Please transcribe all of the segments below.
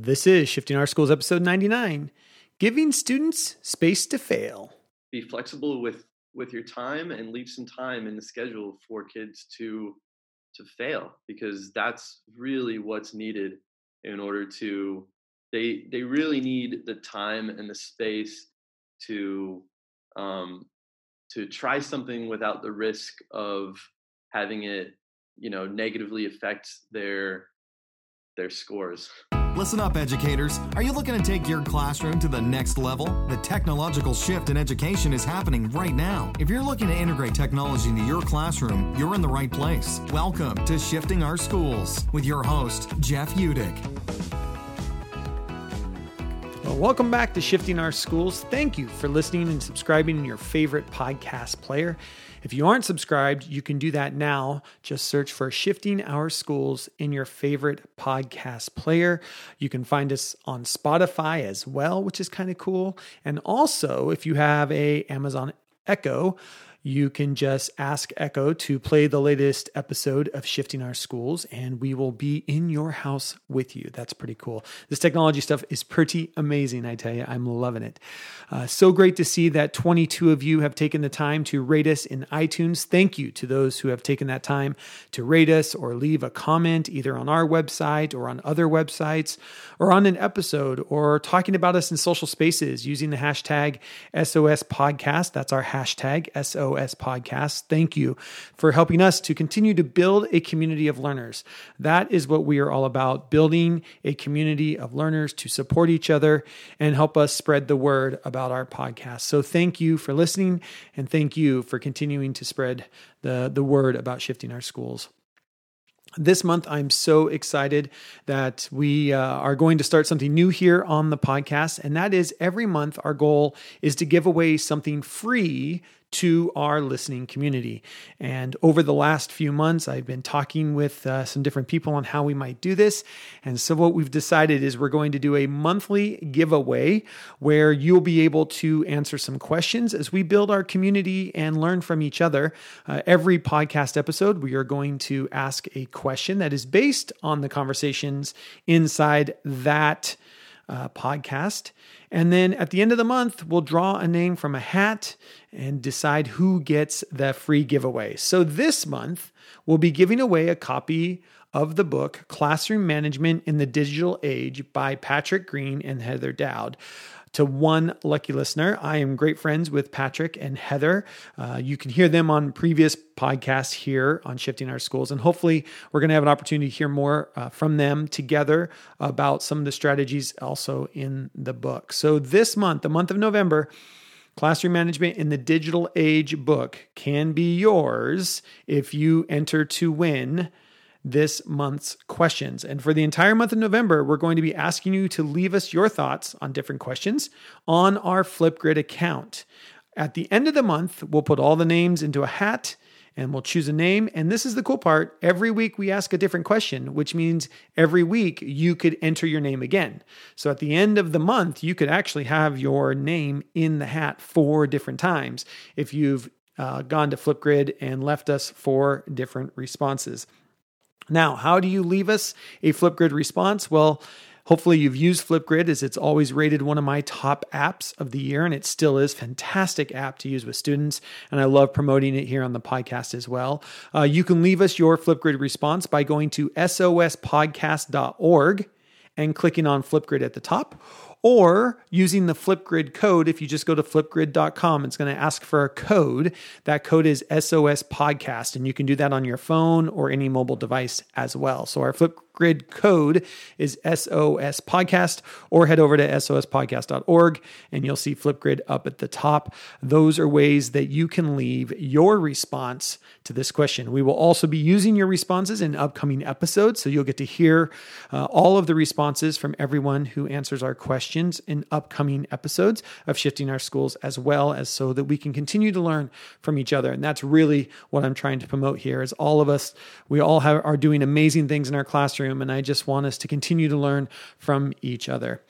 This is Shifting Our Schools, episode 99 Giving Students Space to Fail. Be flexible with with your time and leave some time in the schedule for kids to to fail because that's really what's needed in order to they they really need the time and the space to um to try something without the risk of having it you know negatively affect their their scores Listen up, educators. Are you looking to take your classroom to the next level? The technological shift in education is happening right now. If you're looking to integrate technology into your classroom, you're in the right place. Welcome to Shifting Our Schools with your host, Jeff Utecht. Well, welcome back to Shifting Our Schools. Thank you for listening and subscribing in your favorite podcast player. If you aren't subscribed, you can do that now. Just search for Shifting Our Schools in your favorite podcast player. You can find us on Spotify as well, which is kind of cool. And also, if you have a Amazon Echo, you can just ask Echo to play the latest episode of Shifting Our Schools, and we will be in your house with you. That's pretty cool. This technology stuff is pretty amazing, I tell you. I'm loving it. Uh, so great to see that 22 of you have taken the time to rate us in iTunes. Thank you to those who have taken that time to rate us or leave a comment either on our website or on other websites or on an episode or talking about us in social spaces using the hashtag SOS podcast. That's our hashtag SOS Podcast. Thank you for helping us to continue to build a community of learners. That is what we are all about building a community of learners to support each other and help us spread the word about our podcast. So thank you for listening and thank you for continuing to spread the, the word about shifting our schools. This month, I'm so excited that we uh, are going to start something new here on the podcast. And that is every month, our goal is to give away something free to our listening community. And over the last few months, I've been talking with uh, some different people on how we might do this. And so, what we've decided is we're going to do a monthly giveaway where you'll be able to answer some questions as we build our community and learn from each other. Uh, every podcast episode, we are going to ask a question that is based on the conversations inside that uh, podcast. And then at the end of the month, we'll draw a name from a hat and decide who gets the free giveaway. So this month, we'll be giving away a copy of the book Classroom Management in the Digital Age by Patrick Green and Heather Dowd to one lucky listener. I am great friends with Patrick and Heather. Uh, you can hear them on previous podcasts here on Shifting Our Schools. And hopefully, we're going to have an opportunity to hear more uh, from them together about some of the strategies also in the book. So, this month, the month of November, Classroom Management in the Digital Age book can be yours if you enter to win this month's questions. And for the entire month of November, we're going to be asking you to leave us your thoughts on different questions on our Flipgrid account. At the end of the month, we'll put all the names into a hat and we'll choose a name. And this is the cool part every week we ask a different question, which means every week you could enter your name again. So at the end of the month, you could actually have your name in the hat four different times if you've uh, gone to Flipgrid and left us four different responses. Now, how do you leave us a Flipgrid response? Well, Hopefully, you've used Flipgrid as it's always rated one of my top apps of the year, and it still is fantastic app to use with students. And I love promoting it here on the podcast as well. Uh, you can leave us your Flipgrid response by going to sospodcast.org and clicking on Flipgrid at the top or using the Flipgrid code. If you just go to flipgrid.com, it's going to ask for a code. That code is SOS Podcast, and you can do that on your phone or any mobile device as well. So our Flip Grid code is SOS Podcast, or head over to sospodcast.org and you'll see Flipgrid up at the top. Those are ways that you can leave your response to this question. We will also be using your responses in upcoming episodes, so you'll get to hear uh, all of the responses from everyone who answers our questions in upcoming episodes of Shifting Our Schools, as well as so that we can continue to learn from each other. And that's really what I'm trying to promote here is all of us, we all have, are doing amazing things in our classroom and I just want us to continue to learn from each other.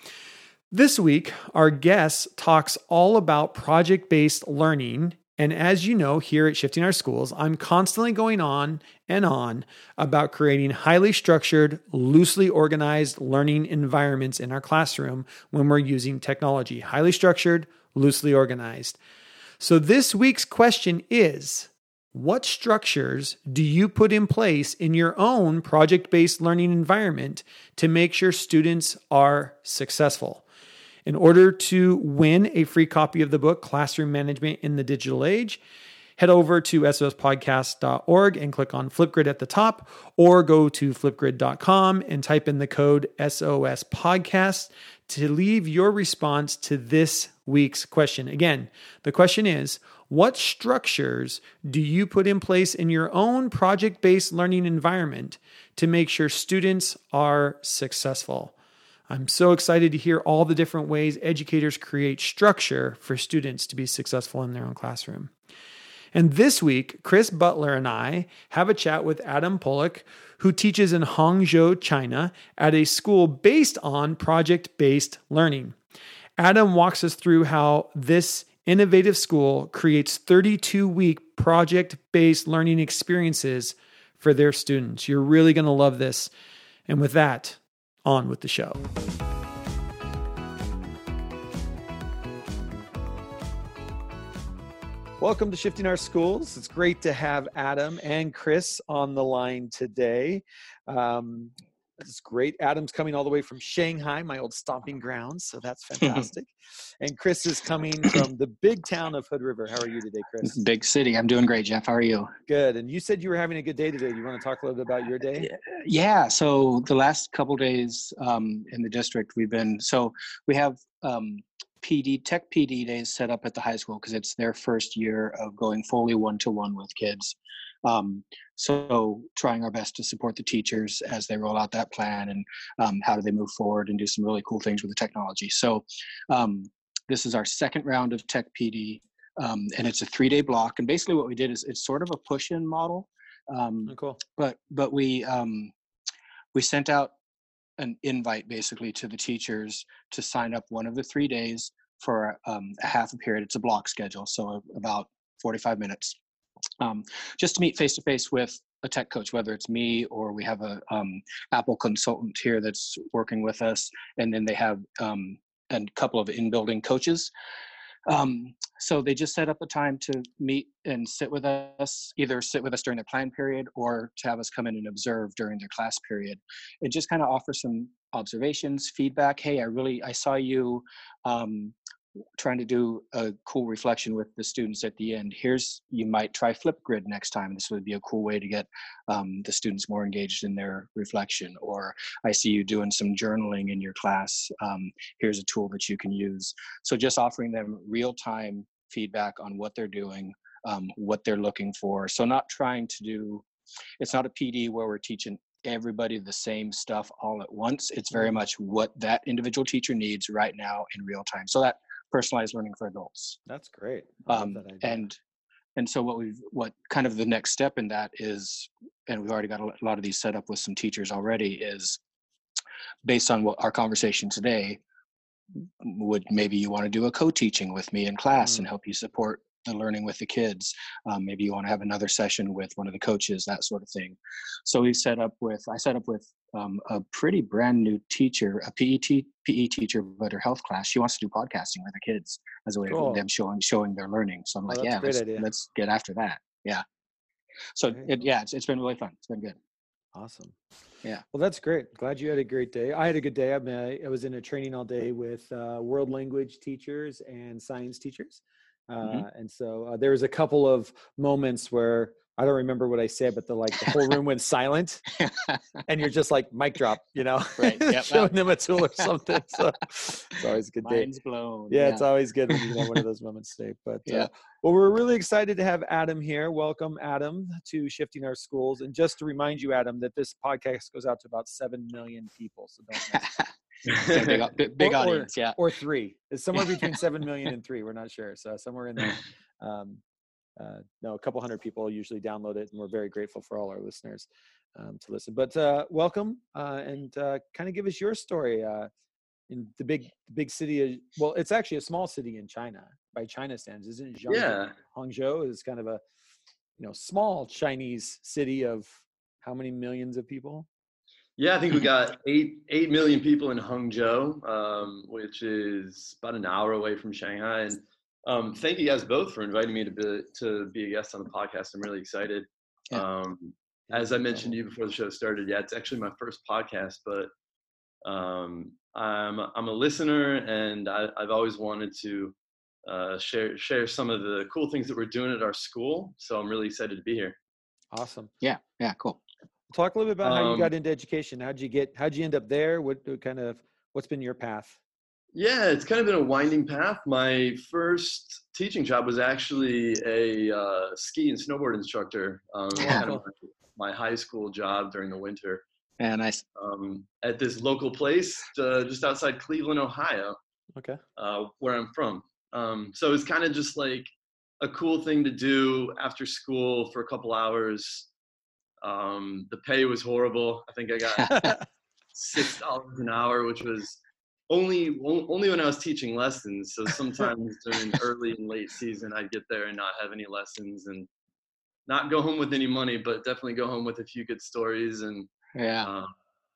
This week, our guest talks all about project based learning And as you know, here at Shifting Our Schools, I'm constantly going on and on about creating highly structured, loosely organized learning environments in our classroom when we're using technology. Highly structured, loosely organized. So this week's question is What structures do you put in place in your own project based learning environment to make sure students are successful? In order to win a free copy of the book, Classroom Management in the Digital Age, head over to sospodcast.org and click on Flipgrid at the top, or go to flipgrid.com and type in the code SOS Podcast to leave your response to this week's question. Again, the question is What structures do you put in place in your own project based learning environment to make sure students are successful? I'm so excited to hear all the different ways educators create structure for students to be successful in their own classroom. And this week, Chris Butler and I have a chat with Adam Pollock, who teaches in Hangzhou, China, at a school based on project based learning. Adam walks us through how this innovative school creates 32 week project based learning experiences for their students. You're really going to love this. And with that, on with the show. Welcome to Shifting Our Schools. It's great to have Adam and Chris on the line today. Um, it's great. Adam's coming all the way from Shanghai, my old stomping grounds, so that's fantastic. and Chris is coming from the big town of Hood River. How are you today, Chris? Big city. I'm doing great, Jeff. How are you? Good. And you said you were having a good day today. Do you want to talk a little bit about your day? Yeah. So the last couple days um, in the district, we've been so we have um, PD Tech PD days set up at the high school because it's their first year of going fully one to one with kids. Um, so trying our best to support the teachers as they roll out that plan and um, how do they move forward and do some really cool things with the technology. So um, this is our second round of Tech PD, um, and it's a three-day block. And basically, what we did is it's sort of a push-in model. Um, Oh, cool. but but we um, we sent out an invite basically to the teachers to sign up one of the three days for um, a half a period. It's a block schedule, so about 45 minutes, um, just to meet face to face with a tech coach, whether it's me or we have a um, Apple consultant here that's working with us, and then they have um, a couple of in-building coaches. Um, so they just set up a time to meet and sit with us, either sit with us during the plan period or to have us come in and observe during their class period. It just kind of offers some observations, feedback. Hey, I really I saw you um, trying to do a cool reflection with the students at the end. Here's you might try Flipgrid next time. This would be a cool way to get um, the students more engaged in their reflection. Or I see you doing some journaling in your class. Um, here's a tool that you can use. So just offering them real time feedback on what they're doing, um, what they're looking for. So not trying to do. It's not a PD where we're teaching everybody the same stuff all at once. It's very much what that individual teacher needs right now in real time. So that personalized learning for adults. That's great. Um, that and and so what we've what kind of the next step in that is, and we've already got a lot of these set up with some teachers already. Is based on what our conversation today. Would maybe you want to do a co-teaching with me in class Mm. and help you support learning with the kids? Um, maybe you want to have another session with one of the coaches, that sort of thing. So we set up with I set up with um, a pretty brand new teacher, a PE, te- PE teacher, but her health class. She wants to do podcasting with her kids as a way Cool. of them showing showing their learning. So I'm Oh, like, yeah, let's, let's get after that. Yeah. So it, yeah, it's, it's been really fun. It's been good. Awesome. Yeah. Well, that's great. Glad you had a great day. I had a good day. I'm, uh, I was in a training all day with uh, world language teachers and science teachers. Uh, Mhm. And so uh, there was a couple of moments where I don't remember what I said, but the like the whole room went silent, and you're just like mic drop, you know, Right, yep, showing them a tool or something. So it's always a good day. Mind's blown. Yeah, it's always good when you have one of those moments today. But Yeah. uh, well, we're really excited to have Adam here. Welcome, Adam, to Shifting Our Schools. And just to remind you, Adam, that this podcast goes out to about seven million people. So don't big, big, big Or- or- audience. Yeah. or three. It's somewhere between seven million and three. We're not sure. So somewhere in there. Um, uh, no, a couple hundred people usually download it, and we're very grateful for all our listeners um, to listen. But uh, welcome, uh, and uh, kind of give us your story uh, in the big, big city. Of, well, it's actually a small city in China, by China standards, isn't it? Yeah. Hangzhou is kind of a you know small Chinese city of how many millions of people? Yeah, I think we got eight eight million people in Hangzhou, um, which is about an hour away from Shanghai. And um, thank you guys both for inviting me to be to be a guest on the podcast. I'm really excited. Yeah. Um, as I mentioned to you before the show started, yeah, it's actually my first podcast, but um, I'm I'm a listener, and I, I've always wanted to uh, share share some of the cool things that we're doing at our school. So I'm really excited to be here. Awesome. Yeah, yeah, cool. Talk a little bit about how you Um, got into education. How'd you get? How'd you end up there? What what kind of? What's been your path? Yeah, it's kind of been a winding path. My first teaching job was actually a uh, ski and snowboard instructor. Um, Yeah. kind of my high school job during the winter Yeah, nice. um, at this local place uh, just outside Cleveland, Ohio, Okay. uh, where I'm from. Um, so it's kind of just like a cool thing to do after school for a couple hours. Um, the pay was horrible. I think I got six dollars an hour, which was only only when I was teaching lessons. So sometimes during early and late season, I'd get there and not have any lessons and not go home with any money, but definitely go home with a few good stories and yeah, uh,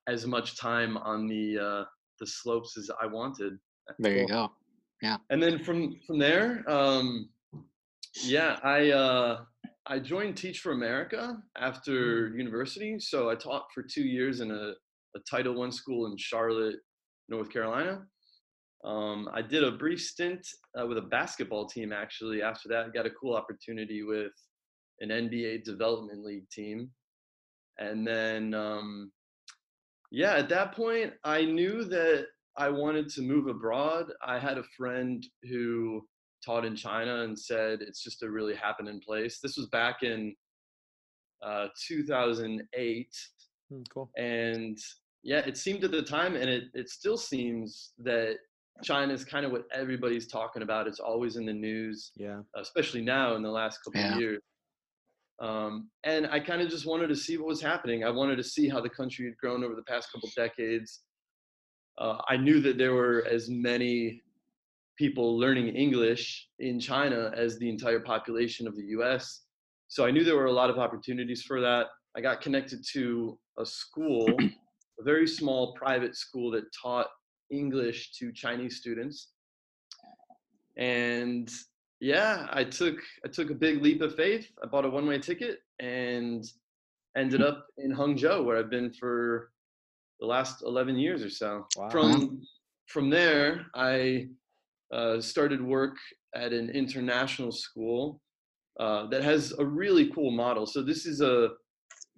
as much time on the uh, the slopes as I wanted. there you go. Yeah. And then from from there, um, yeah, I uh, I joined Teach for America after university. So I taught for two years in a, a Title One school in Charlotte, North Carolina. Um, I did a brief stint uh, with a basketball team. Actually, after that, I got a cool opportunity with an NBA development league team, and then um, yeah, at that point, I knew that I wanted to move abroad. I had a friend who taught in China and said it's just a really happening place. This was back in uh, 2008, Hmm, cool. and yeah, it seemed at the time, and it it still seems that China is kind of what everybody's talking about. It's always in the news Yeah. especially now in the last couple Yeah. of years. Um, and I kind of just wanted to see what was happening. I wanted to see how the country had grown over the past couple of decades. Uh, I knew that there were as many people learning English in China as the entire population of the US. So I knew there were a lot of opportunities for that. I got connected to a school, a very small private school that taught English to Chinese students. And yeah, I took I took a big leap of faith. I bought a one-way ticket and ended up in Hangzhou, where I've been for the last 11 years or so. Wow. From from there, I uh, started work at an international school uh, that has a really cool model. So this is a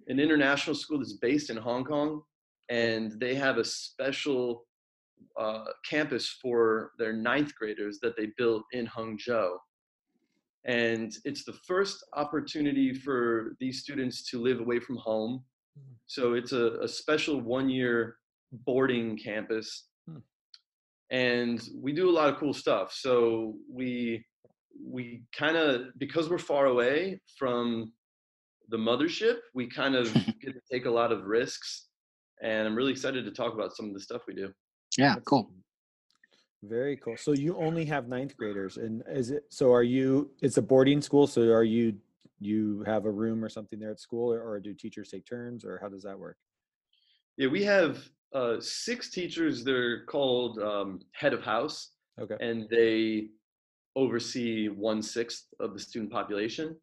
an international school that's based in Hong Kong, and they have a special uh, campus for their ninth graders that they built in Hangzhou. And it's the first opportunity for these students to live away from home. So it's a, a special one year boarding campus. And we do a lot of cool stuff. So we we kind of because we're far away from the mothership, we kind of get to take a lot of risks. And I'm really excited to talk about some of the stuff we do. Yeah, That's cool. Very cool. So you only have ninth graders, and is it? So are you? It's a boarding school. So are you? You have a room or something there at school, or, or do teachers take turns, or how does that work? Yeah, we have uh, six teachers. They're called um, head of house, Okay. and they oversee one sixth of the student population.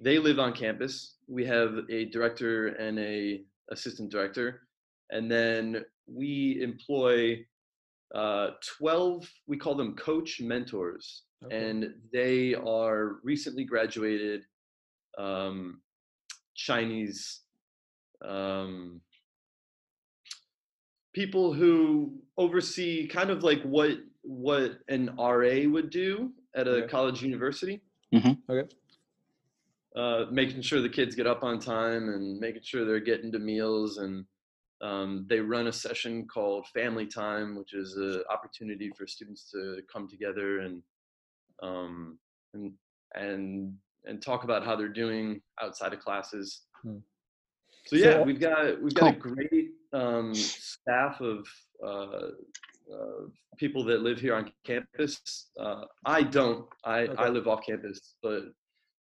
They live on campus. We have a director and a assistant director, and then we employ uh, twelve. We call them coach mentors, Okay. and they are recently graduated um, Chinese um, people who oversee kind of like what what an RA would do at a Okay. college university. Okay. Uh, making sure the kids get up on time and making sure they're getting to meals and um, they run a session called family time which is an opportunity for students to come together and um, and and and talk about how they're doing outside of classes Hmm. so yeah So- we've got we've got a great um, staff of uh, uh, people that live here on campus. Uh, I don't. I, Okay. I live off campus, but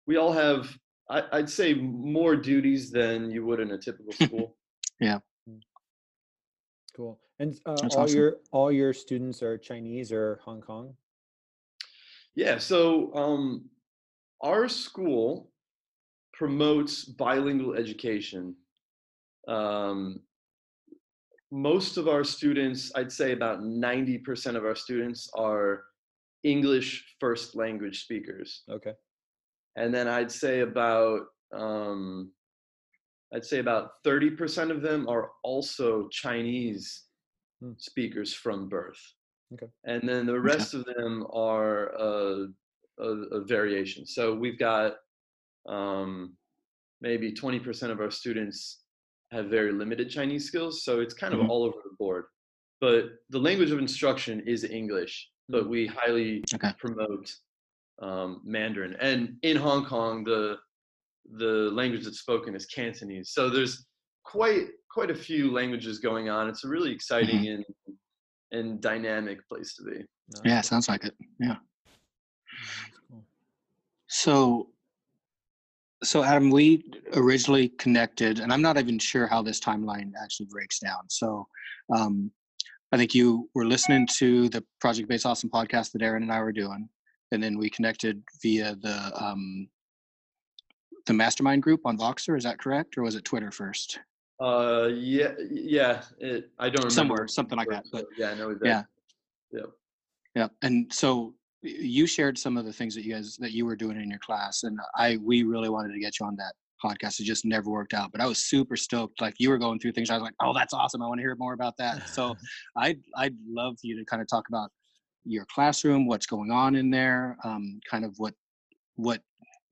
we all have, I, I'd say, more duties than you would in a typical school. Yeah. Cool. And uh, all awesome. your all your students are Chinese or Hong Kong? yeah. So um, our school promotes bilingual education. Um, most of our students, I'd say about 90% of our students are English first language speakers. Okay. and then I'd say about um, I'd say about thirty percent of them are also Chinese Hmm. speakers from birth. Okay. And then the rest of them are uh, a, a variation. So we've got um, maybe twenty percent of our students have very limited Chinese skills. So it's kind of Mhm. all over the board. But the language of instruction is English, but we highly Okay. promote um, Mandarin. And in Hong Kong, the the language that's spoken is Cantonese. So there's quite quite a few languages going on. It's a really exciting and and dynamic place to be. Yeah, sounds like it. Yeah. So, so Adam, we originally connected, and I'm not even sure how this timeline actually breaks down. So, um, I think you were listening to the Project Based Awesome podcast that Aaron and I were doing, and then we connected via the um, the mastermind group on Voxer. Is that correct, or was it Twitter first? Uh, yeah, yeah. It, I don't remember Somewhere, something like that. But yeah, I know that. yeah. yeah. Yeah, and so you shared some of the things that you guys that you were doing in your class, and I we really wanted to get you on that podcast. It just never worked out, but I was super stoked. Like you were going through things, I was like, "Oh, that's awesome! I want to hear more about that." So I'd I'd love for you to kind of talk about your classroom, what's going on in there, um, kind of what what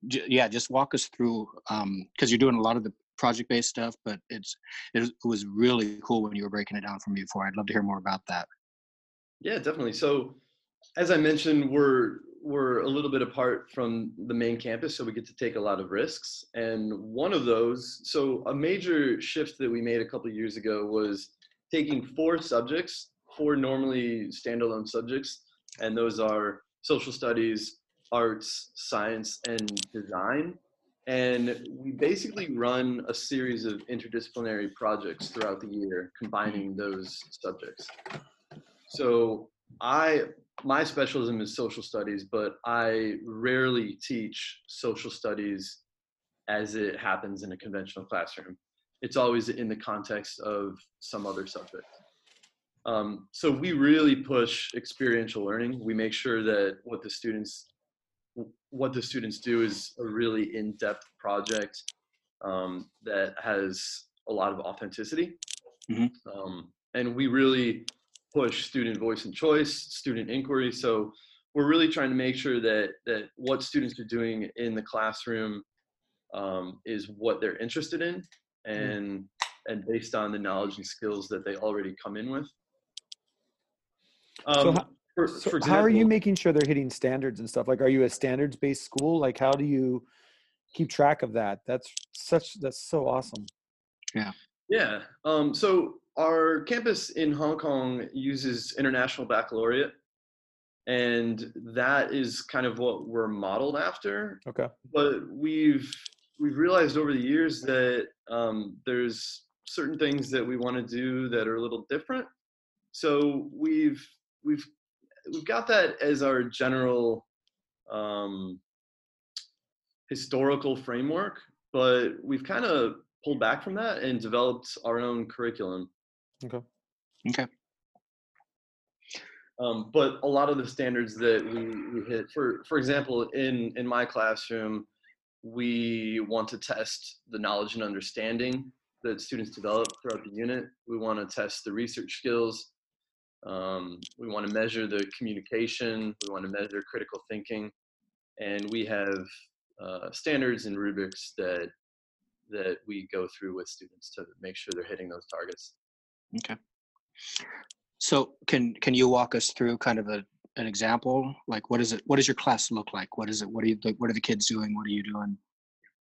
j- yeah, just walk us through because you're doing a lot of the project based stuff, but it's it was really cool when you were breaking it down for me before. I'd love to hear more about that. Yeah, definitely. So, as I mentioned, we're we're a little bit apart from the main campus, so we get to take a lot of risks. And one of those, so a major shift that we made a couple years ago was taking four subjects, four normally standalone subjects, and those are social studies, arts, science, and design. And we basically run a series of interdisciplinary projects throughout the year, combining those subjects. So I my specialism is social studies, but I rarely teach social studies as it happens in a conventional classroom. It's always in the context of some other subject. Um, so we really push experiential learning. We make sure that what the students what the students do is a really in-depth project um, that has a lot of authenticity. Mhm. Um, and we really push student voice and choice, student inquiry. So we're really trying to make sure that that what students are doing in the classroom um, is what they're interested in, and and based on the knowledge and skills that they already come in with. So Um, ho- for, So for how are you making sure they're hitting standards and stuff? Like, are you a standards based school? Like, how do you keep track of that? That's such that's so awesome. Yeah. Um, so our campus in Hong Kong uses International Baccalaureate, and that is kind of what we're modeled after. Okay. But we've we've realized over the years that um, there's certain things that we want to do that are a little different. So we've we've we've got that as our general um, historical framework, but we've kind of pulled back from that and developed our own curriculum. Okay. Okay. Um, but a lot of the standards that we, we hit, for for example, in in my classroom, we want to test the knowledge and understanding that students develop throughout the unit. We want to test the research skills. Um, we want to measure the communication. We want to measure critical thinking, and we have uh, standards and rubrics that that we go through with students to make sure they're hitting those targets. Okay. So can can you walk us through kind of a an example? Like what is it what does your class look like? What is it what are you like, what are the kids doing? What are you doing?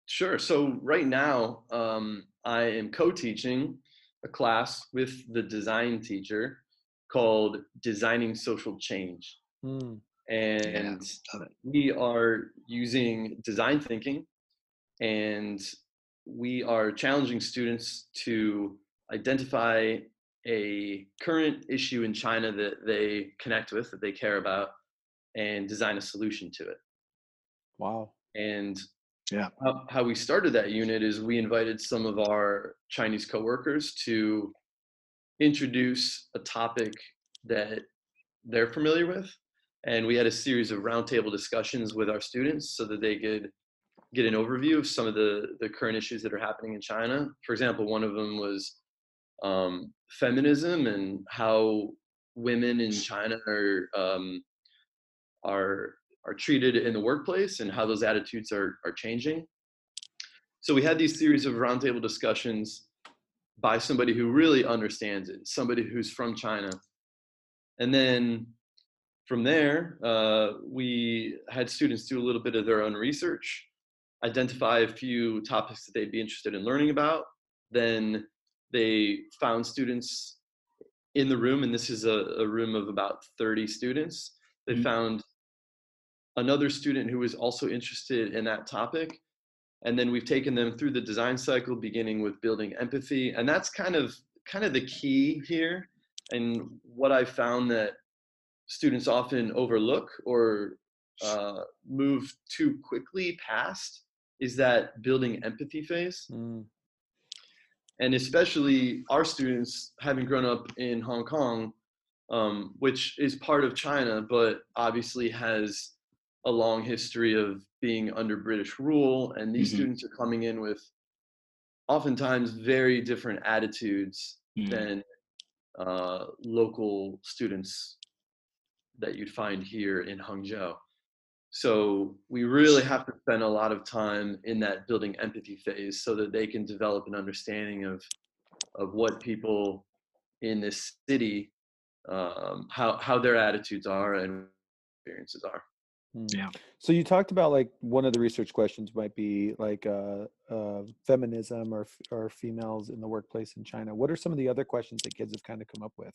Sure. So right now, um, I am co-teaching a class with the design teacher called Designing Social Change. Mm. And love it. we are using design thinking and we are challenging students to identify a current issue in China that they connect with, that they care about, and design a solution to it. Wow. And Yeah. how, how we started that unit is we invited some of our Chinese coworkers to introduce a topic that they're familiar with. And we had a series of roundtable discussions with our students so that they could get an overview of some of the, the current issues that are happening in China. For example, one of them was um, feminism and how women in China are um, are are treated in the workplace and how those attitudes are are changing. So we had these series of roundtable discussions by somebody who really understands it, somebody who's from China, and then from there uh, we had students do a little bit of their own research, identify a few topics that they'd be interested in learning about, then they found students in the room, and this is a, a room of about 30 students. They Mhm. found another student who was also interested in that topic. And then we've taken them through the design cycle, beginning with building empathy. And that's kind of kind of the key here. And what I found that students often overlook or uh, move too quickly past is that building empathy phase Mm. And especially our students having grown up in Hong Kong, um, which is part of China, but obviously has a long history of being under British rule. And these Mhm. students are coming in with oftentimes very different attitudes Mm. than uh, local students that you'd find here in Hangzhou. So we really have to spend a lot of time in that building empathy phase so that they can develop an understanding of of what people in this city um, how how their attitudes are and experiences are. Mm. Yeah. So you talked about like one of the research questions might be like uh, uh, feminism or or females in the workplace in China. What are some of the other questions that kids have kind of come up with?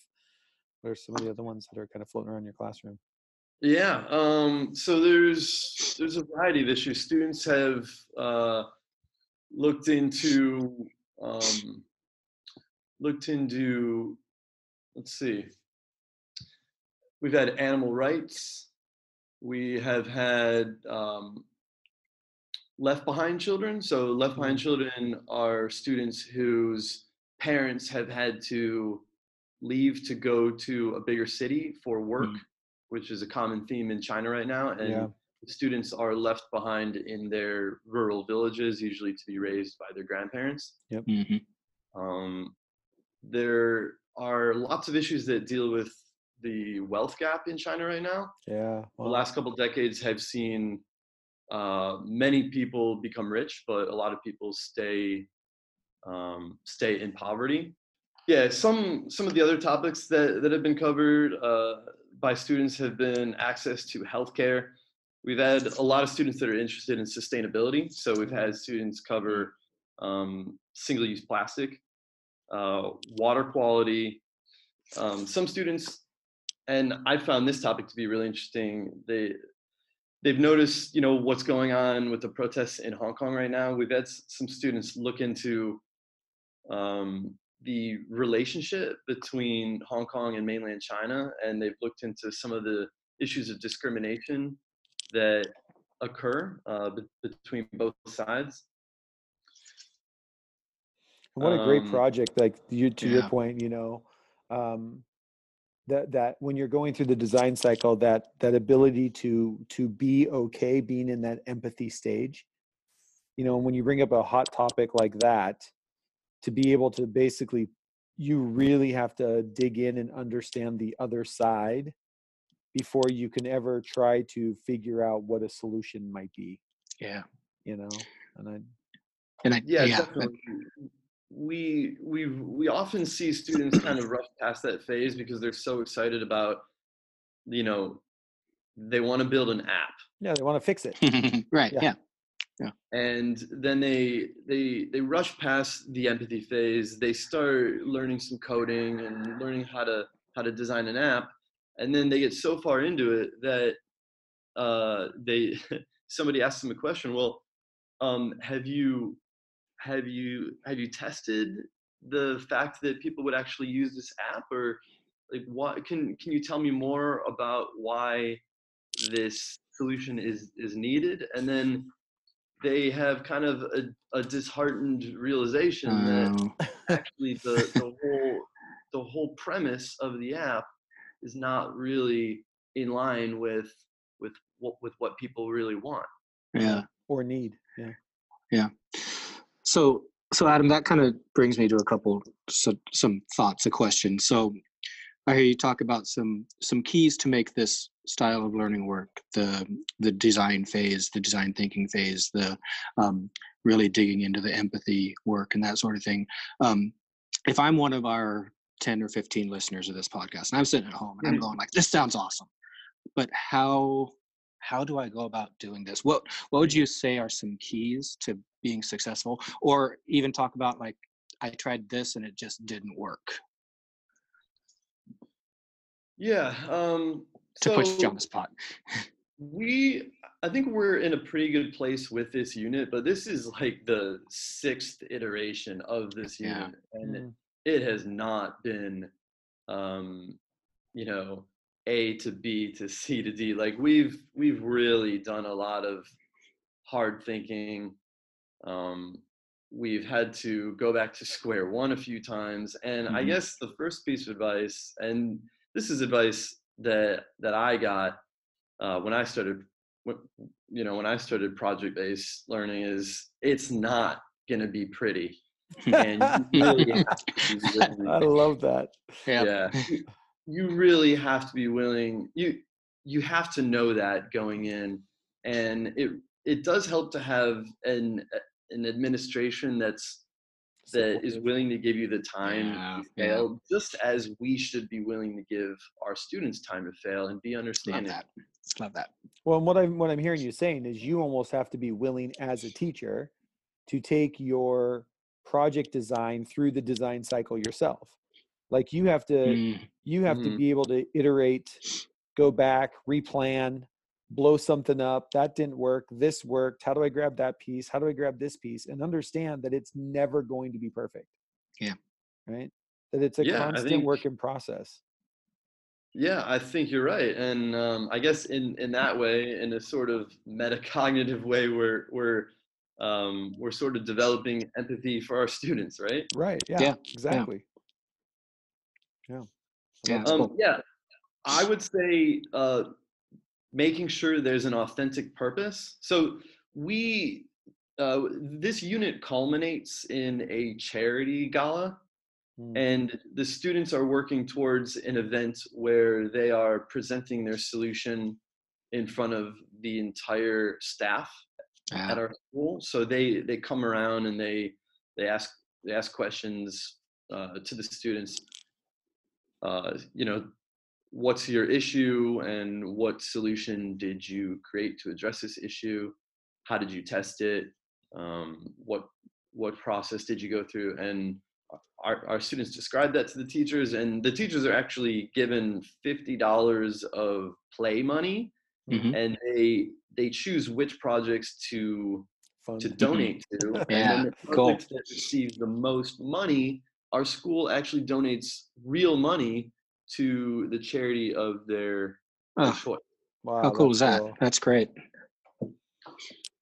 What are some of the other ones that are kind of floating around your classroom? Yeah. Um, so there's there's a variety of issues. Students have uh, looked into um, looked into. Let's see. We've had animal rights. We have had um, left behind children. So left behind children are students whose parents have had to leave to go to a bigger city for work, Mm. Which is a common theme in China right now. And Yeah. students are left behind in their rural villages, usually to be raised by their grandparents. Mhm. Um, there are lots of issues that deal with the wealth gap in China right now. Yeah. The last couple decades have seen uh, many people become rich, but a lot of people stay um, stay in poverty. Yeah, some some of the other topics that, that have been covered uh, by students have been access to healthcare. We've had a lot of students that are interested in sustainability. So we've had students cover um, single-use plastic, uh, water quality. Um, some students, and I found this topic to be really interesting. They they've noticed, you know, what's going on with the protests in Hong Kong right now. We've had some students look into um, the relationship between Hong Kong and mainland China, and they've looked into some of the issues of discrimination that occur uh, be- between both sides. What a great Um, project! Like you, to your point, you know, um, that that when you're going through the design cycle, that that ability to to be okay being in that empathy stage, you know, when you bring up a hot topic like that, to be able to basically, you really have to dig in and understand the other side before you can ever try to figure out what a solution might be. Yeah. You know, and I And I, yeah, yeah, definitely. We we we often see students kind of rush past that phase because they're so excited about, you know, they want to build an app, yeah, they want to fix it. right. Yeah. Yeah. and then they they they rush past the empathy phase. They start learning some coding and learning how to how to design an app and then they get so far into it that uh, they somebody asks them a question well um, have you have you have you tested the fact that people would actually use this app or like what can can you tell me more about why this solution is is needed and then they have kind of a, a disheartened realization that Oh, actually the, the whole the whole premise of the app is not really in line with with what with what people really want yeah. or need. Yeah. So, so Adam, that kind of brings me to a couple so, some thoughts, a question. So, I hear you talk about some some keys to make this style of learning work: the the design phase, the design thinking phase, the um, really digging into the empathy work, and that sort of thing. Um, if I'm one of our ten or fifteen listeners of this podcast, and I'm sitting at home and I'm Mhm. going like, "This sounds awesome," but how how do I go about doing this? What what would you say are some keys to being successful or even talk about like i tried this and it just didn't work yeah um to put you so on the spot we i think we're in a pretty good place with this unit but this is like the sixth iteration of this Yeah. unit and Mm. it has not been um you know a to b to c to d like we've we've really done a lot of hard thinking um we've had to go back to square one a few times and i Mhm. guess the first piece of advice and this is advice that that i got uh, when i started when, you know when i started project based learning is it's not going to be pretty and really have to be willing- I love that. yeah yeah you- you really have to be willing you you have to know that going in and it it does help to have an an administration that's that is willing to give you the time Yeah, to yeah. fail just as we should be willing to give our students time to fail and be love understanding that love that Well, and what I'm what I'm hearing you saying is you almost have to be willing as a teacher to take your project design through the design cycle yourself. Like you have to Mm, you have to Mhm. be able to iterate, go back, replan, blow something up. That didn't work. This worked. How do I grab that piece? How do I grab this piece? And understand that it's never going to be perfect. Yeah. Right. That it's a Yeah, I constant think- work in process. Yeah, I think you're right, and um, I guess in in that way, in a sort of metacognitive way, we're we're um, we're sort of developing empathy for our students, right? Right. Yeah. Yeah, Exactly. Yeah. I Yeah, Um, cool. yeah, I would say uh, making sure there's an authentic purpose. So we uh, this unit culminates in a charity gala Mm. and the students are working towards an event where they are presenting their solution in front of the entire staff Yeah. at our school so they they come around and they they ask they ask questions uh, to the students uh, you know what's your issue and what solution did you create to address this issue how did you test it um, what what process did you go through and our, our students describe that to the teachers and the teachers are actually given $50 of play money Mhm. and they they choose which projects to Fun. to donate to and Yeah, then the cool. that receive the most money our school actually donates real money to the charity of their, their Oh, choice Wow. how cool is that cool. that's great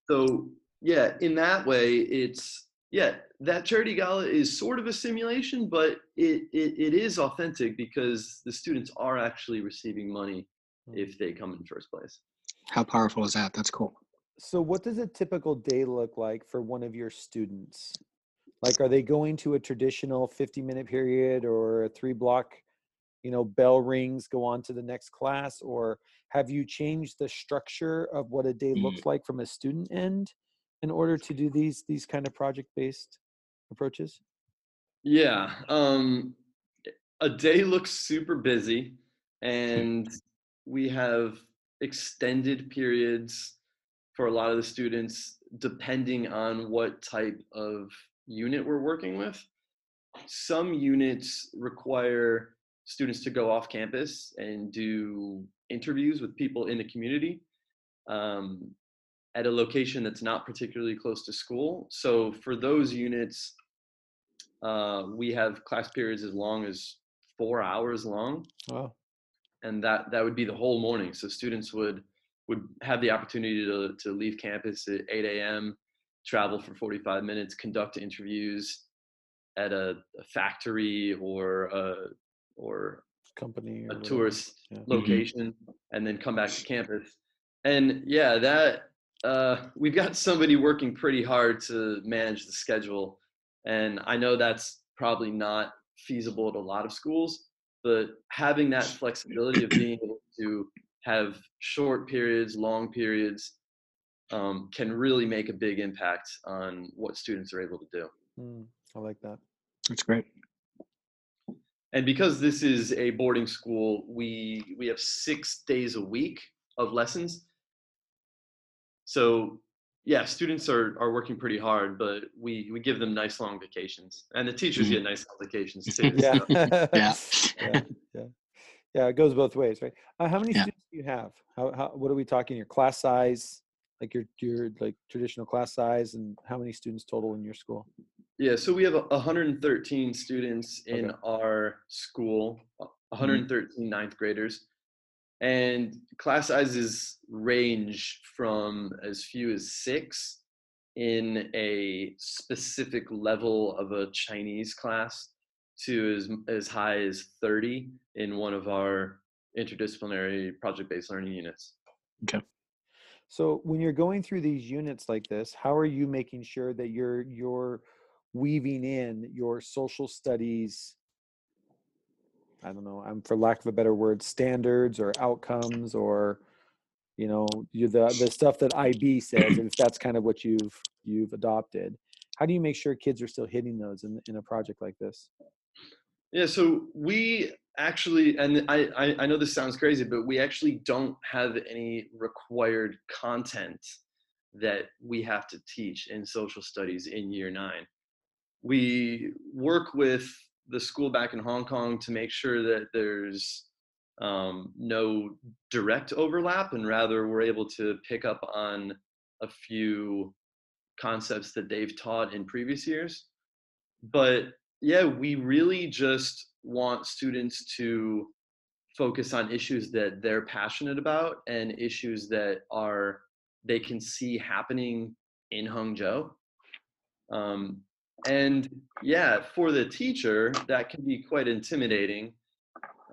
so yeah in that way it's yeah that charity gala is sort of a simulation but it, it it is authentic because the students are actually receiving money Mm. if they come in first place how powerful is that that's cool So, what does a typical day look like for one of your students? Like, are they going to a traditional 50 minute period or a three block, you know, bell rings, go on to the next class? Or have you changed the structure of what a day Mm. looks like from a student end in order to do these these kind of project based approaches? yeah um a day looks super busy and we have extended periods for a lot of the students depending on what type of unit we're working with some units require students to go off campus and do interviews with people in the community um, at a location that's not particularly close to school. So for those units, uh, we have class periods as long as four hours long. Wow. And that that would be the whole morning. So students would would have the opportunity to to leave campus at 8 a.m., travel for 45 minutes, conduct interviews at a, a factory or a or Company. a or tourist Yeah. Mhm. location and then come back to campus. And yeah, that uh, we've got somebody working pretty hard to manage the schedule. And I know that's probably not feasible at a lot of schools, but having that flexibility of being able to have short periods, long periods, um, can really make a big impact on what students are able to do. Mm, I like that. That's great. And because this is a boarding school we we have six days a week of lessons so yeah students are are working pretty hard but we we give them nice long vacations and the teachers get nice long vacations too Yeah. so. Yeah. yeah. Yeah. Yeah. It goes both ways, right? Uh, how many Yeah. students do you have? How, how, what are we talking? Your class size, like your, your like traditional class size and how many students total in your school? Yeah so we have a- 113 students in Okay. our school uh, 113 ninth graders and class sizes range from as few as six in a specific level of a Chinese class to as, as high as 30 in one of our interdisciplinary project-based learning units. Okay. So when you're going through these units like this, how are you making sure that you're you're weaving in your social studies I don't know, I'm for lack of a better word, standards or outcomes or you know, you the the stuff that IB says, if that's kind of what you've you've adopted. How do you make sure kids are still hitting those in in a project like this? Yeah, so we actually, and I, I, I know this sounds crazy, but we actually don't have any required content that we have to teach in social studies in year nine. We work with the school back in Hong Kong to make sure that there's um, no direct overlap, and rather we're able to pick up on a few concepts that they've taught in previous years. But yeah, we really just want students to focus on issues that they're passionate about and issues that are they can see happening in Hangzhou. Um, and yeah, for the teacher, that can be quite intimidating.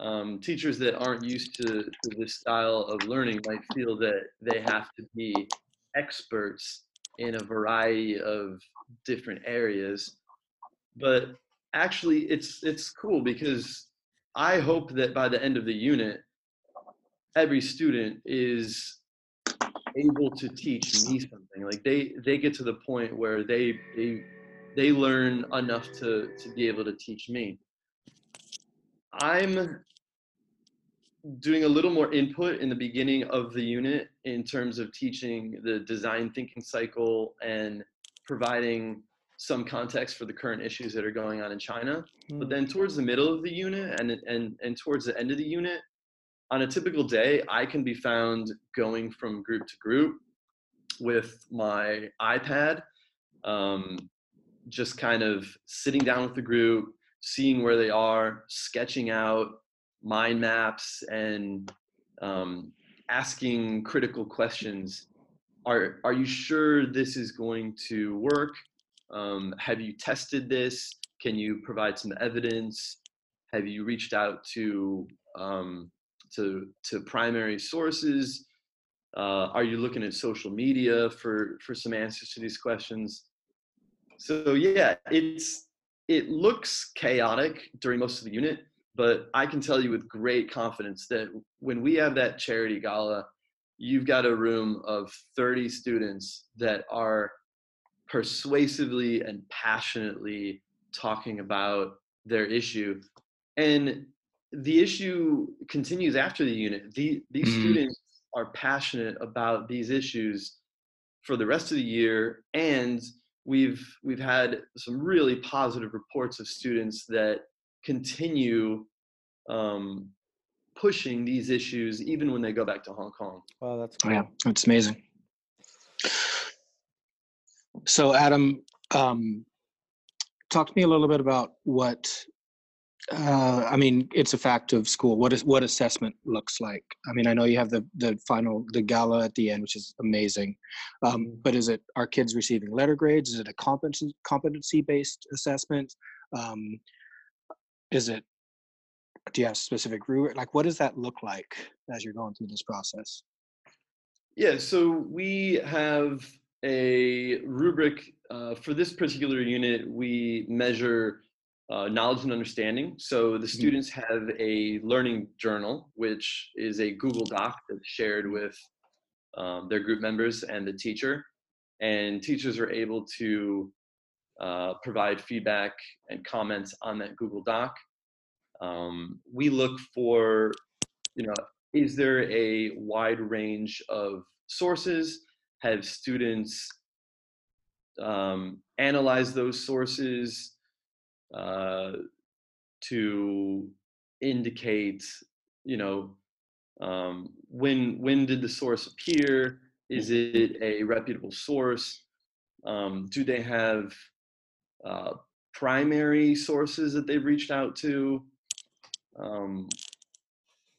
Um, teachers that aren't used to, to this style of learning might feel that they have to be experts in a variety of different areas. But actually, it's it's cool because I hope that by the end of the unit, every student is able to teach me something. Like they they get to the point where they they they learn enough to to be able to teach me. I'm doing a little more input in the beginning of the unit in terms of teaching the design thinking cycle and providing some context for the current issues that are going on in China. But Mm, then towards the middle of the unit and and and towards the end of the unit, on a typical day, I can be found going from group to group with my iPad, um, just kind of sitting down with the group, seeing where they are, sketching out mind maps, and um, asking critical questions. Are are you sure this is going to work? Um, have you tested this? Can you provide some evidence? Have you reached out to um, to to primary sources? Uh, are you looking at social media for for some answers to these questions? So yeah, it's it looks chaotic during most of the unit, but I can tell you with great confidence that when we have that charity gala, you've got a room of 30 students that are persuasively and passionately talking about their issue. And the issue continues after the unit. The, these Mhm. students are passionate about these issues for the rest of the year and we've we've had some really positive reports of students that continue um, pushing these issues even when they go back to Hong Kong. Wow, that's Oh, yeah, it's amazing. So, Adam, um, talk to me a little bit about what. Uh, I mean, it's a fact of school. What is what assessment looks like? I mean, I know you have the the final the gala at the end, which is amazing. Um, but is it are kids receiving letter grades? Is it a competency competency based assessment? Um, is it do you have specific rubric? Like, what does that look like as you're going through this process? Yeah, so we have a rubric uh, for this particular unit. We measure uh, knowledge and understanding. So the students have a learning journal, which is a Google Doc that's shared with um, their group members and the teacher. And teachers are able to uh, provide feedback and comments on that Google Doc. Um, we look for, you know, is there a wide range of sources? Have students um, analyze those sources uh, to indicate, you know, um, when when did the source appear? Is it a reputable source? Um, do they have uh, primary sources that they've reached out to? Um,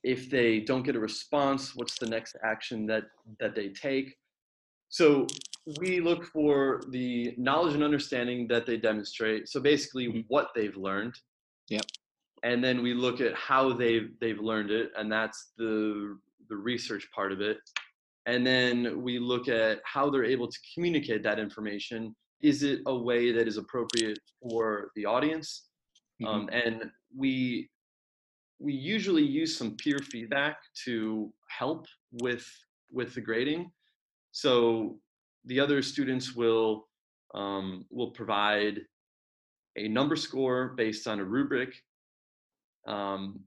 if they don't get a response, what's the next action that that they take? So we look for the knowledge and understanding that they demonstrate. So basically, Mhm. what they've learned. Yep. And then we look at how they've they've learned it, and that's the the research part of it. And then we look at how they're able to communicate that information. Is it a way that is appropriate for the audience? Um, and we we usually use some peer feedback to help with with the grading. So the other students will um, will provide a number score based on a rubric um,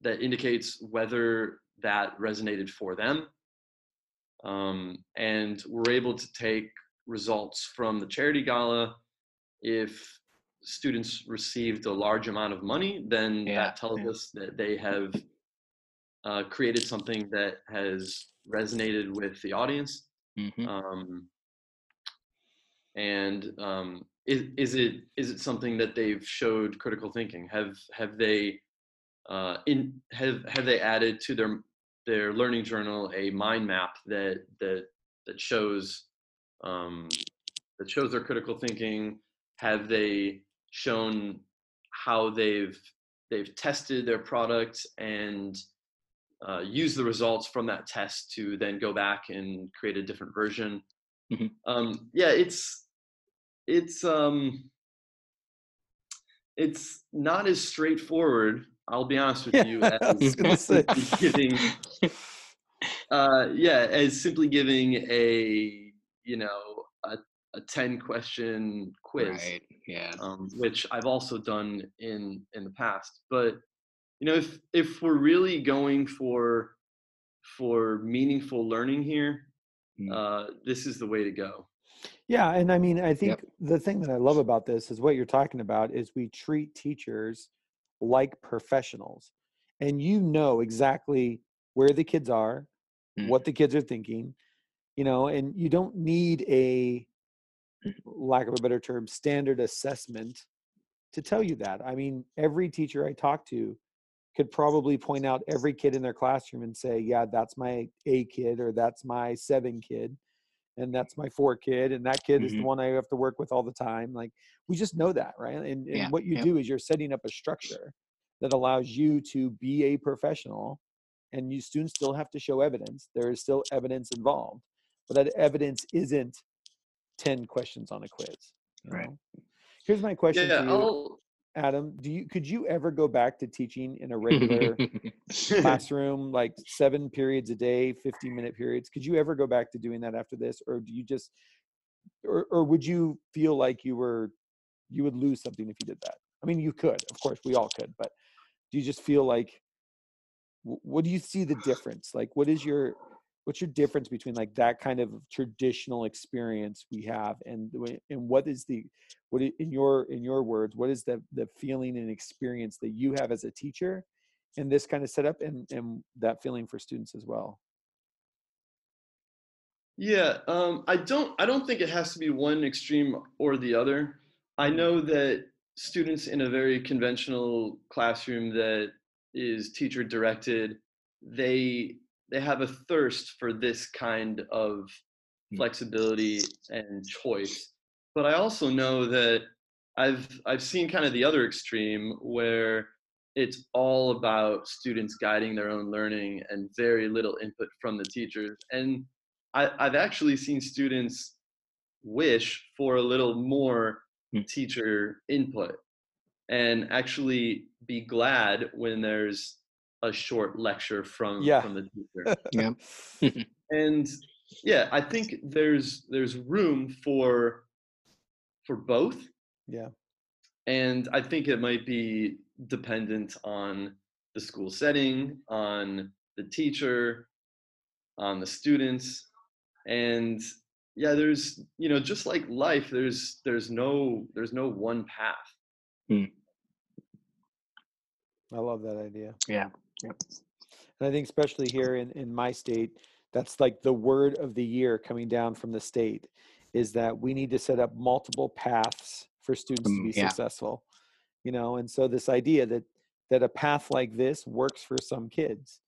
that indicates whether that resonated for them. Um, and we're able to take results from the charity gala. If students received a large amount of money, then Yeah, that tells us that they have uh, created something that has resonated with the audience. Mhm. Um, and um, is, is it is it something that they've showed critical thinking? Have have they uh, in have have they added to their their learning journal a mind map that that that shows um, that shows their critical thinking? Have they shown how they've they've tested their product and uh, use the results from that test to then go back and create a different version. Mhm. Um, yeah, it's it's um, it's not as straightforward. I'll be honest with you. Yeah, as was gonna say. giving, uh, yeah, as simply giving a you know a, a ten question quiz Right. Yeah. um, which I've also done in in the past. But you know, if if we're really going for for meaningful learning here, Mm. uh, this is the way to go. Yeah, and I mean, I think Yep. the thing that I love about this is what you're talking about is we treat teachers like professionals, and you know exactly where the kids are, Mm. what the kids are thinking, you know, and you don't need a lack of a better term standard assessment to tell you that. I mean, every teacher I talk to could probably point out every kid in their classroom and say, "Yeah, that's my A kid or that's my 7 kid." And that's my four kid and that kid is the Mhm. one i have to work with all the time like we just know that right and, and Yeah, what you yep. do is you're setting up a structure that allows you to be a professional and you students still have to show evidence there is still evidence involved but that evidence isn't 10 questions on a quiz Right. know? here's my question Yeah, to you I'll, adam do you could you ever go back to teaching in a regular classroom like seven periods a day 15 minute periods? Could you ever go back to doing that after this or do you just or, or would you feel like you were you would lose something if you did that? I mean you could of course we all could but do you just feel like what do you see the difference? Like what is your what's your difference between like that kind of traditional experience we have and and what is the what in your in your words what is the the feeling and experience that you have as a teacher in this kind of setup and and that feeling for students as well? Yeah um, i don't i don't think it has to be one extreme or the other. I know that students in a very conventional classroom that is teacher directed they they have a thirst for this kind of hmm. flexibility and choice but i also know that i've i've seen kind of the other extreme where it's all about students guiding their own learning and very little input from the teachers and I, i've actually seen students wish for a little more hmm. teacher input and actually be glad when there's a short lecture from yeah. from the teacher. yeah. and yeah, I think there's there's room for for both. Yeah. And I think it might be dependent on the school setting, on the teacher, on the students. And yeah, there's you know, just like life, there's there's no there's no one path. Mm. I love that idea. Yeah. Yep. And I think especially here in, in my state, that's like the word of the year coming down from the state is that we need to set up multiple paths for students to mm, be yeah. successful. You know, and so this idea that that a path like this works for some kids.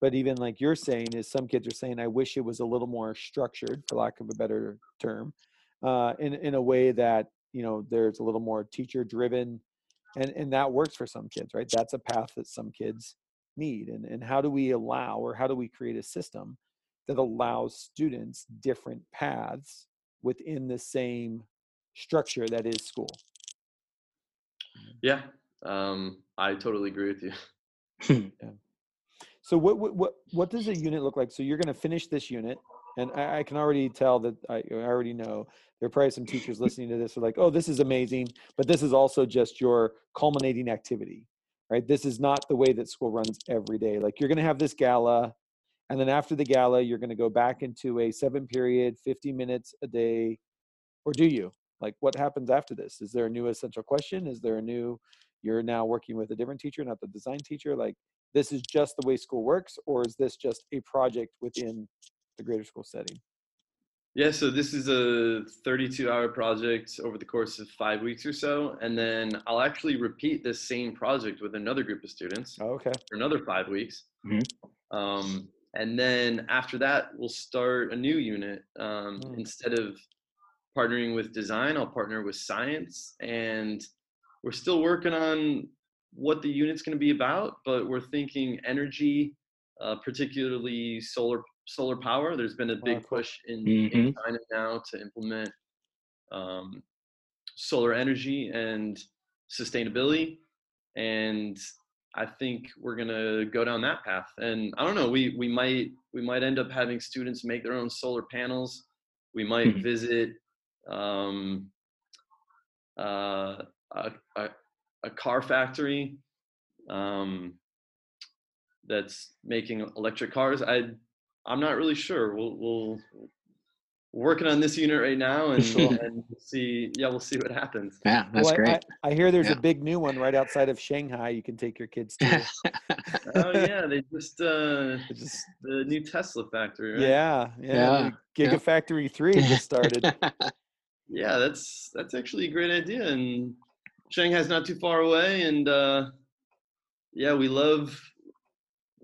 But even like you're saying is some kids are saying, I wish it was a little more structured, for lack of a better term, uh, in, in a way that, you know, there's a little more teacher driven and, and that works for some kids, right? That's a path that some kids need and, and how do we allow or how do we create a system that allows students different paths within the same structure that is school? Yeah um, i totally agree with you. Yeah. so what, what what what does a unit look like? So you're going to finish this unit and I, I, can already tell that I, I already know. There are probably some teachers listening to this are like oh this is amazing but this is also just your culminating activity right? This is not the way that school runs every day. Like you're going to have this gala, and then after the gala, you're going to go back into a seven period, 50 minutes a day, or do you? Like what happens after this? Is there a new essential question? Is there a new, you're now working with a different teacher, not the design teacher? Like this is just the way school works, or is this just a project within the greater school setting? Yeah, so this is a 32 hour project over the course of five weeks or so. And then I'll actually repeat this same project with another group of students. Oh, okay. For another five weeks. Mm-hmm. Um, and then after that, we'll start a new unit. Um, mm. Instead of partnering with design, I'll partner with science. And we're still working on what the unit's going to be about, but we're thinking energy, uh, particularly solar solar power. There's been a big push in, mm-hmm. in China now to implement um, solar energy and sustainability, and I think we're gonna go down that path. And I don't know, we we might we might end up having students make their own solar panels. We might mm-hmm. visit um, uh, a, a, a car factory um, that's making electric cars. I I'm not really sure. We'll we'll working on this unit right now and, and see yeah we'll see what happens yeah that's well, great I, I, hear there's yeah. a big new one right outside of shanghai you can take your kids to oh yeah they just uh just the new tesla factory right? yeah yeah, yeah. gigafactory yeah. 3 just started yeah that's that's actually a great idea and shanghai's not too far away and uh yeah we love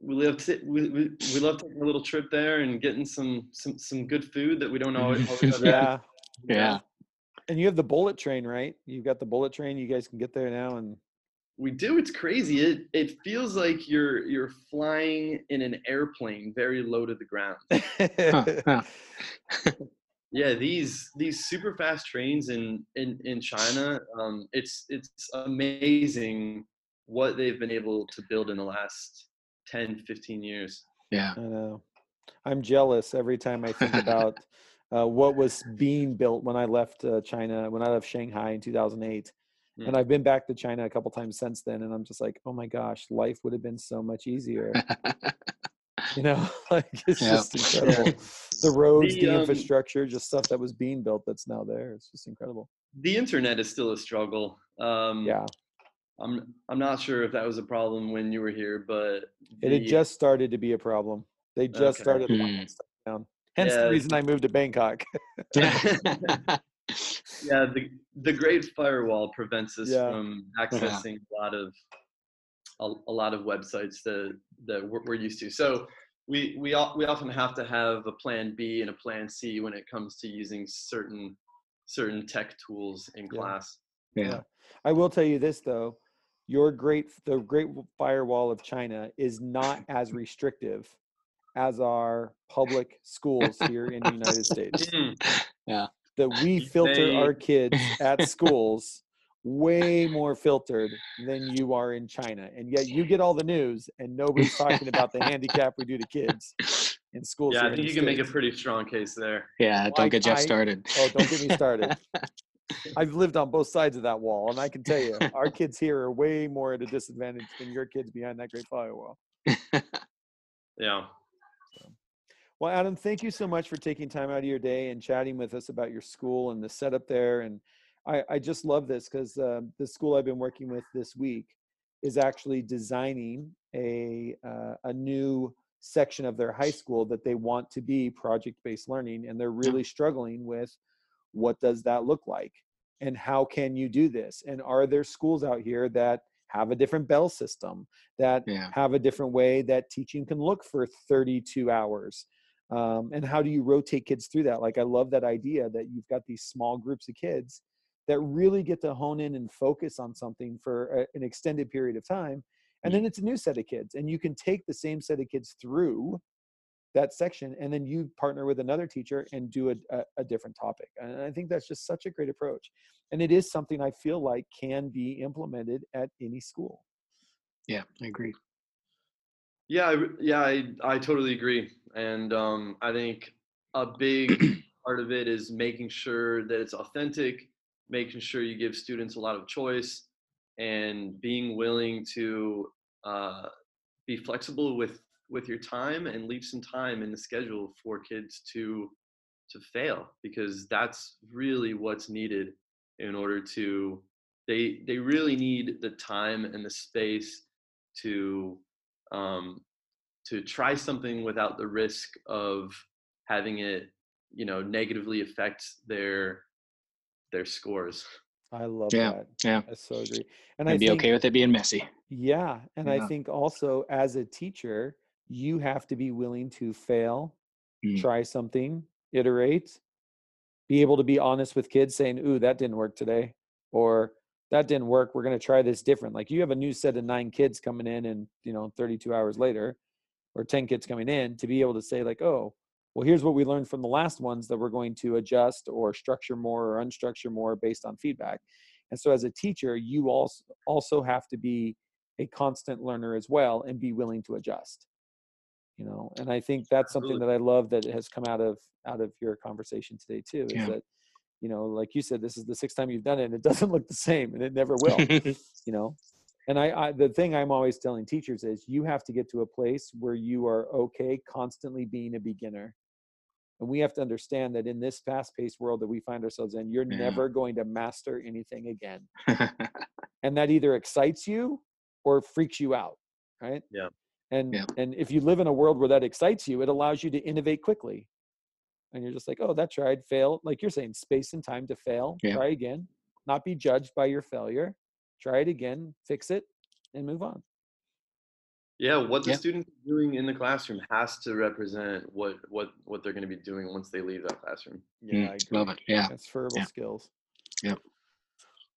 we love t- we, we, we love taking a little trip there and getting some some some good food that we don't always, always yeah. yeah. And you have the bullet train right? You've got the bullet train you guys can get there now and we do it's crazy it it feels like you're you're flying in an airplane very low to the ground. Yeah these these super fast trains in in in china um it's it's amazing what they've been able to build in the last 10, 15 years. Yeah. I know. I'm jealous every time I think about uh, what was being built when I left uh, China, when I left Shanghai in 2008. Mm. And I've been back to China a couple times since then. And I'm just like, oh my gosh, life would have been so much easier. you know, like it's yeah. just incredible. The roads, the, the um, infrastructure, just stuff that was being built that's now there. It's just incredible. The internet is still a struggle. Um, yeah. I'm I'm not sure if that was a problem when you were here, but It had just started to be a problem. They just Okay. started locking hmm. stuff down. Hence Yeah. the reason I moved to Bangkok. yeah the the great firewall prevents us Yeah. from uh-huh. accessing a lot of a, a lot of websites that that we're, we're used to so we we all, we often have to have a plan b and a plan c when it comes to using certain certain tech tools in Yeah. class yeah. I will tell you this though, your great the Great Firewall of China is not as restrictive as our public schools here in the United States. Hmm. That we filter They- our kids at schools way more filtered than you are in China. And yet you get all the news and nobody's talking about the handicap we do to kids in schools. yeah i think you can make a pretty strong case there Yeah, Like, don't get Jeff I- started. Oh, don't get me started. I've lived on both sides of that wall, and I can tell you, our kids here are way more at a disadvantage than your kids behind that great firewall. yeah Well, Adam, thank you so much for taking time out of your day and chatting with us about your school and the setup there. And I, I just love this because uh, the school I've been working with this week is actually designing a uh, a new section of their high school that they want to be project-based learning, and they're really struggling with what does that look like? And how can you do this? And are there schools out here that have a different bell system that Yeah. have a different way that teaching can look for 32 hours? Um, and how do you rotate kids through that? Like i love that idea that you've got these small groups of kids that really get to hone in and focus on something for a, an extended period of time and then it's a new set of kids and you can take the same set of kids through that section and then you partner with another teacher and do a, a, a different topic and i think that's just such a great approach and it is something i feel like can be implemented at any school Yeah, I agree. Yeah, I, yeah, I, I totally agree, and um, I think a big part of it is making sure that it's authentic, making sure you give students a lot of choice, and being willing to uh, be flexible with with your time and leave some time in the schedule for kids to to fail because that's really what's needed in order to they they really need the time and the space to um, to try something without the risk of having it you know negatively affect their their scores i love Yeah, that yeah. i so agree and I'd i be think, okay with it being messy. yeah and i think also as a teacher you have to be willing to fail Mm. try something iterate be able to be honest with kids saying ooh that didn't work today or that didn't work we're going to try this different like you have a new set of nine kids coming in and you know 32 hours later or 10 kids coming in to be able to say like oh well here's what we learned from the last ones that we're going to adjust or structure more or unstructure more based on feedback and so as a teacher you also also have to be a constant learner as well and be willing to adjust you know and i think that's something that i love that has come out of out of your conversation today too is Yeah. that you know like you said this is the sixth time you've done it and it doesn't look the same and it never will you know and I, I the thing i'm always telling teachers is you have to get to a place where you are okay constantly being a beginner and we have to understand that in this fast-paced world that we find ourselves in you're Yeah. never going to master anything again and that either excites you or freaks you out right Yeah. And Yeah. and if you live in a world where that excites you it allows you to innovate quickly and you're just like oh that tried fail like you're saying space and time to fail Yeah. try again not be judged by your failure try it again fix it and move on yeah what the Yeah. students are doing in the classroom has to represent what what what they're going to be doing once they leave that classroom yeah Mm, I agree. Love it. Yeah. transferable Yeah. skills Yep.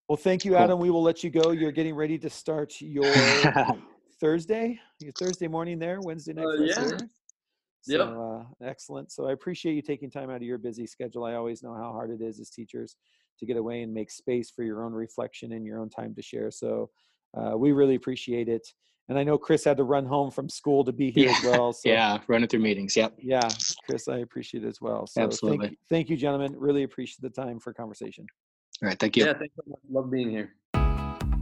well thank you Cool. adam we will let you go you're getting ready to start your thursday thursday morning there wednesday night Uh, yeah. here. Yep. Uh, excellent. So I appreciate you taking time out of your busy schedule. I always know how hard it is as teachers to get away and make space for your own reflection and your own time to share. So uh, we really appreciate it. And I know Chris had to run home from school to be here as well. So yeah, running through meetings. Yep. yeah, Chris, I appreciate it as well. So Absolutely. Thank, thank you, gentlemen. Really appreciate the time for conversation. All right. Thank you. yeah thanks so much love being here